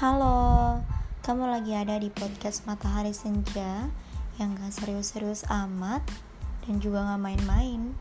Halo, kamu lagi ada di podcast Matahari Senja yang gak serius-serius amat dan juga gak main-main.